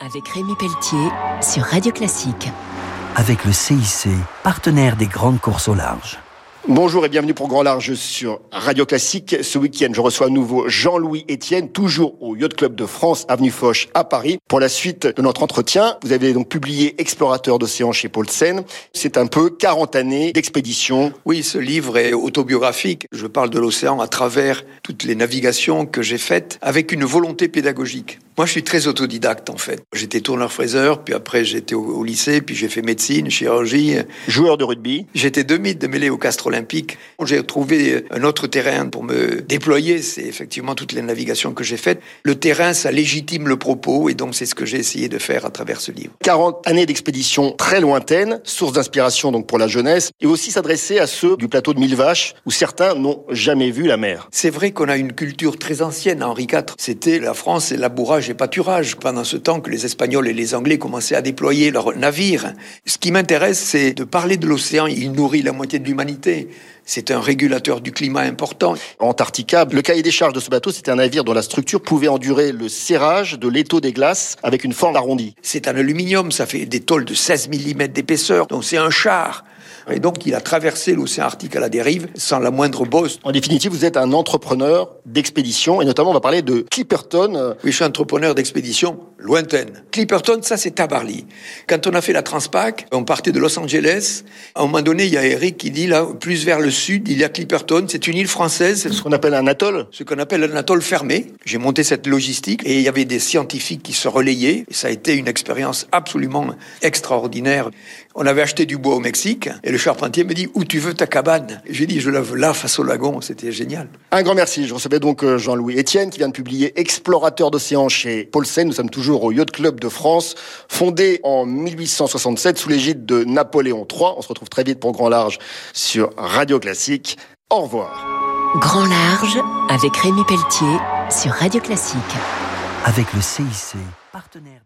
avec Rémi Pelletier sur Radio Classique. Avec le CIC, partenaire des grandes courses au large. Bonjour et bienvenue pour Grand Large sur Radio Classique. Ce week-end, je reçois à nouveau Jean-Louis Etienne, toujours au Yacht Club de France, avenue Foch à Paris. Pour la suite de notre entretien, vous avez donc publié Explorateur d'océan chez Paul Sen. C'est un peu 40 années d'expédition. Oui, ce livre est autobiographique. Je parle de l'océan à travers toutes les navigations que j'ai faites avec une volonté pédagogique. Moi, je suis très autodidacte en fait. J'étais tourneur-fraiseur, puis après j'étais au, lycée, puis j'ai fait médecine, chirurgie. Joueur de rugby. J'étais demi de mêlée au Castre Olympique. J'ai trouvé un autre terrain pour me déployer. C'est effectivement toutes les navigations que j'ai faites. Le terrain, ça légitime le propos, et donc c'est ce que j'ai essayé de faire à travers ce livre. 40 années d'expédition très lointaines, source d'inspiration donc pour la jeunesse, et aussi s'adresser à ceux du plateau de Mille Vaches, où certains n'ont jamais vu la mer. C'est vrai qu'on a une culture très ancienne. Henri IV, c'était la France et labourage et pâturage pendant ce temps que les Espagnols et les Anglais commençaient à déployer leurs navires. Ce qui m'intéresse, c'est de parler de l'océan. Il nourrit la moitié de l'humanité. C'est un régulateur du climat important. Antarctica, le cahier des charges de ce bateau, c'était un navire dont la structure pouvait endurer le serrage de l'étau des glaces avec une forme arrondie. C'est un aluminium, ça fait des tôles de 16 mm d'épaisseur, donc c'est un char. Et donc, il a traversé l'océan Arctique à la dérive sans la moindre bosse. En définitive, vous êtes un entrepreneur d'expédition et notamment, on va parler de Clipperton. Oui, je suis entrepreneur d'expédition lointaine. Clipperton, ça, c'est Tabarly. Quand on a fait la Transpac, on partait de Los Angeles. À un moment donné, il y a Eric qui dit là, plus vers le sud, il y a Clipperton. C'est une île française. Ce qu'on appelle un atoll. Ce qu'on appelle un atoll fermé. J'ai monté cette logistique et il y avait des scientifiques qui se relayaient. Et ça a été une expérience absolument extraordinaire. On avait acheté du bois au Mexique et le charpentier me dit où tu veux ta cabane? J'ai dit je la veux là face au lagon. C'était génial. Un grand merci. Je recevais donc euh, Jean-Louis Etienne qui vient de publier Explorateur d'océan chez Paulsen. Nous sommes toujours au Yacht Club de France, fondé en 1867 sous l'égide de Napoléon III. On se retrouve très vite pour Grand Large sur Radio Classique. Au revoir. Grand Large avec Rémi Pelletier sur Radio Classique. Avec le CIC, partenaire